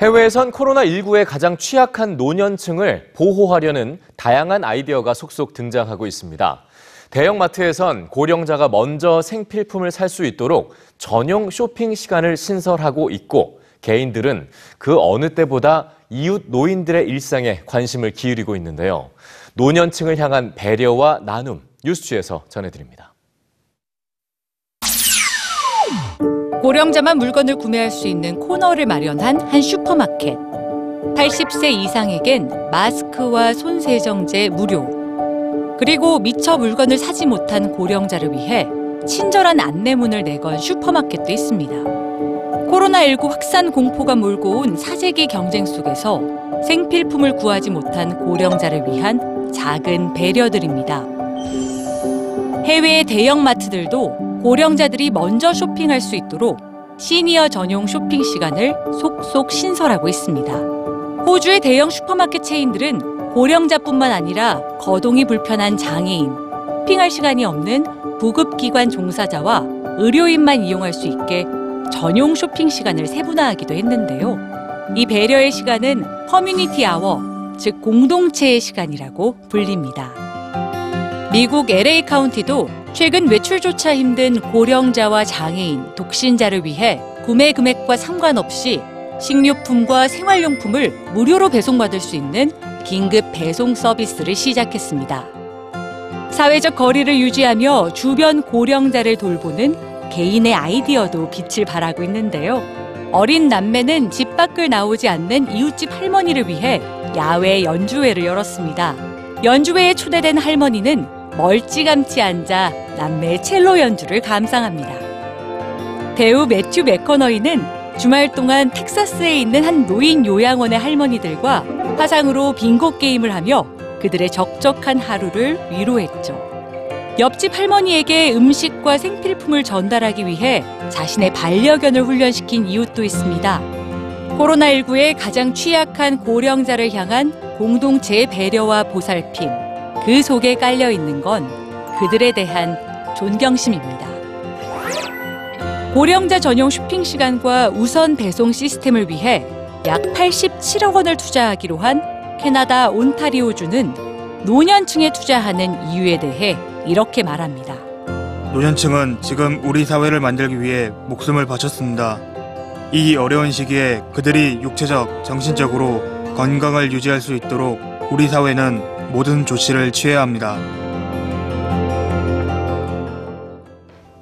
해외에선 코로나19에 가장 취약한 노년층을 보호하려는 다양한 아이디어가 속속 등장하고 있습니다. 대형마트에선 고령자가 먼저 생필품을 살 수 있도록 전용 쇼핑 시간을 신설하고 있고 개인들은 그 어느 때보다 이웃 노인들의 일상에 관심을 기울이고 있는데요. 노년층을 향한 배려와 나눔 뉴스취에서 전해드립니다. 고령자만 물건을 구매할 수 있는 코너를 마련한 한 슈퍼마켓. 80세 이상에겐 마스크와 손 세정제 무료. 그리고 미처 물건을 사지 못한 고령자를 위해 친절한 안내문을 내건 슈퍼마켓도 있습니다. 코로나19 확산 공포가 몰고 온 사재기 경쟁 속에서 생필품을 구하지 못한 고령자를 위한 작은 배려들입니다. 해외의 대형마트들도 고령자들이 먼저 쇼핑할 수 있도록 시니어 전용 쇼핑 시간을 속속 신설하고 있습니다. 호주의 대형 슈퍼마켓 체인들은 고령자뿐만 아니라 거동이 불편한 장애인, 쇼핑할 시간이 없는 구급기관 종사자와 의료인만 이용할 수 있게 전용 쇼핑 시간을 세분화하기도 했는데요. 이 배려의 시간은 community hour, 즉 공동체의 시간이라고 불립니다. 미국 LA 카운티도 최근 외출조차 힘든 고령자와 장애인, 독신자를 위해 구매 금액과 상관없이 식료품과 생활용품을 무료로 배송받을 수 있는 긴급 배송 서비스를 시작했습니다. 사회적 거리를 유지하며 주변 고령자를 돌보는 개인의 아이디어도 빛을 발하고 있는데요. 어린 남매는 집 밖을 나오지 않는 이웃집 할머니를 위해 야외 연주회를 열었습니다. 연주회에 초대된 할머니는 멀찌감치 앉아 남매의 첼로 연주를 감상합니다. 배우 매튜 맥커너이는 주말 동안 텍사스에 있는 한 노인 요양원의 할머니들과 화상으로 빙고 게임을 하며 그들의 적적한 하루를 위로했죠. 옆집 할머니에게 음식과 생필품을 전달하기 위해 자신의 반려견을 훈련시킨 이웃도 있습니다. 코로나19에 가장 취약한 고령자를 향한 공동체의 배려와 보살핌, 그 속에 깔려 있는 건 그들에 대한 존경심입니다. 고령자 전용 쇼핑 시간과 우선 배송 시스템을 위해 약 87억 원을 투자하기로 한 캐나다 온타리오주는 노년층에 투자하는 이유에 대해 이렇게 말합니다. 노년층은 지금 우리 사회를 만들기 위해 목숨을 바쳤습니다. 이 어려운 시기에 그들이 육체적, 정신적으로 건강을 유지할 수 있도록 우리 사회는 모든 조치를 취해야 합니다.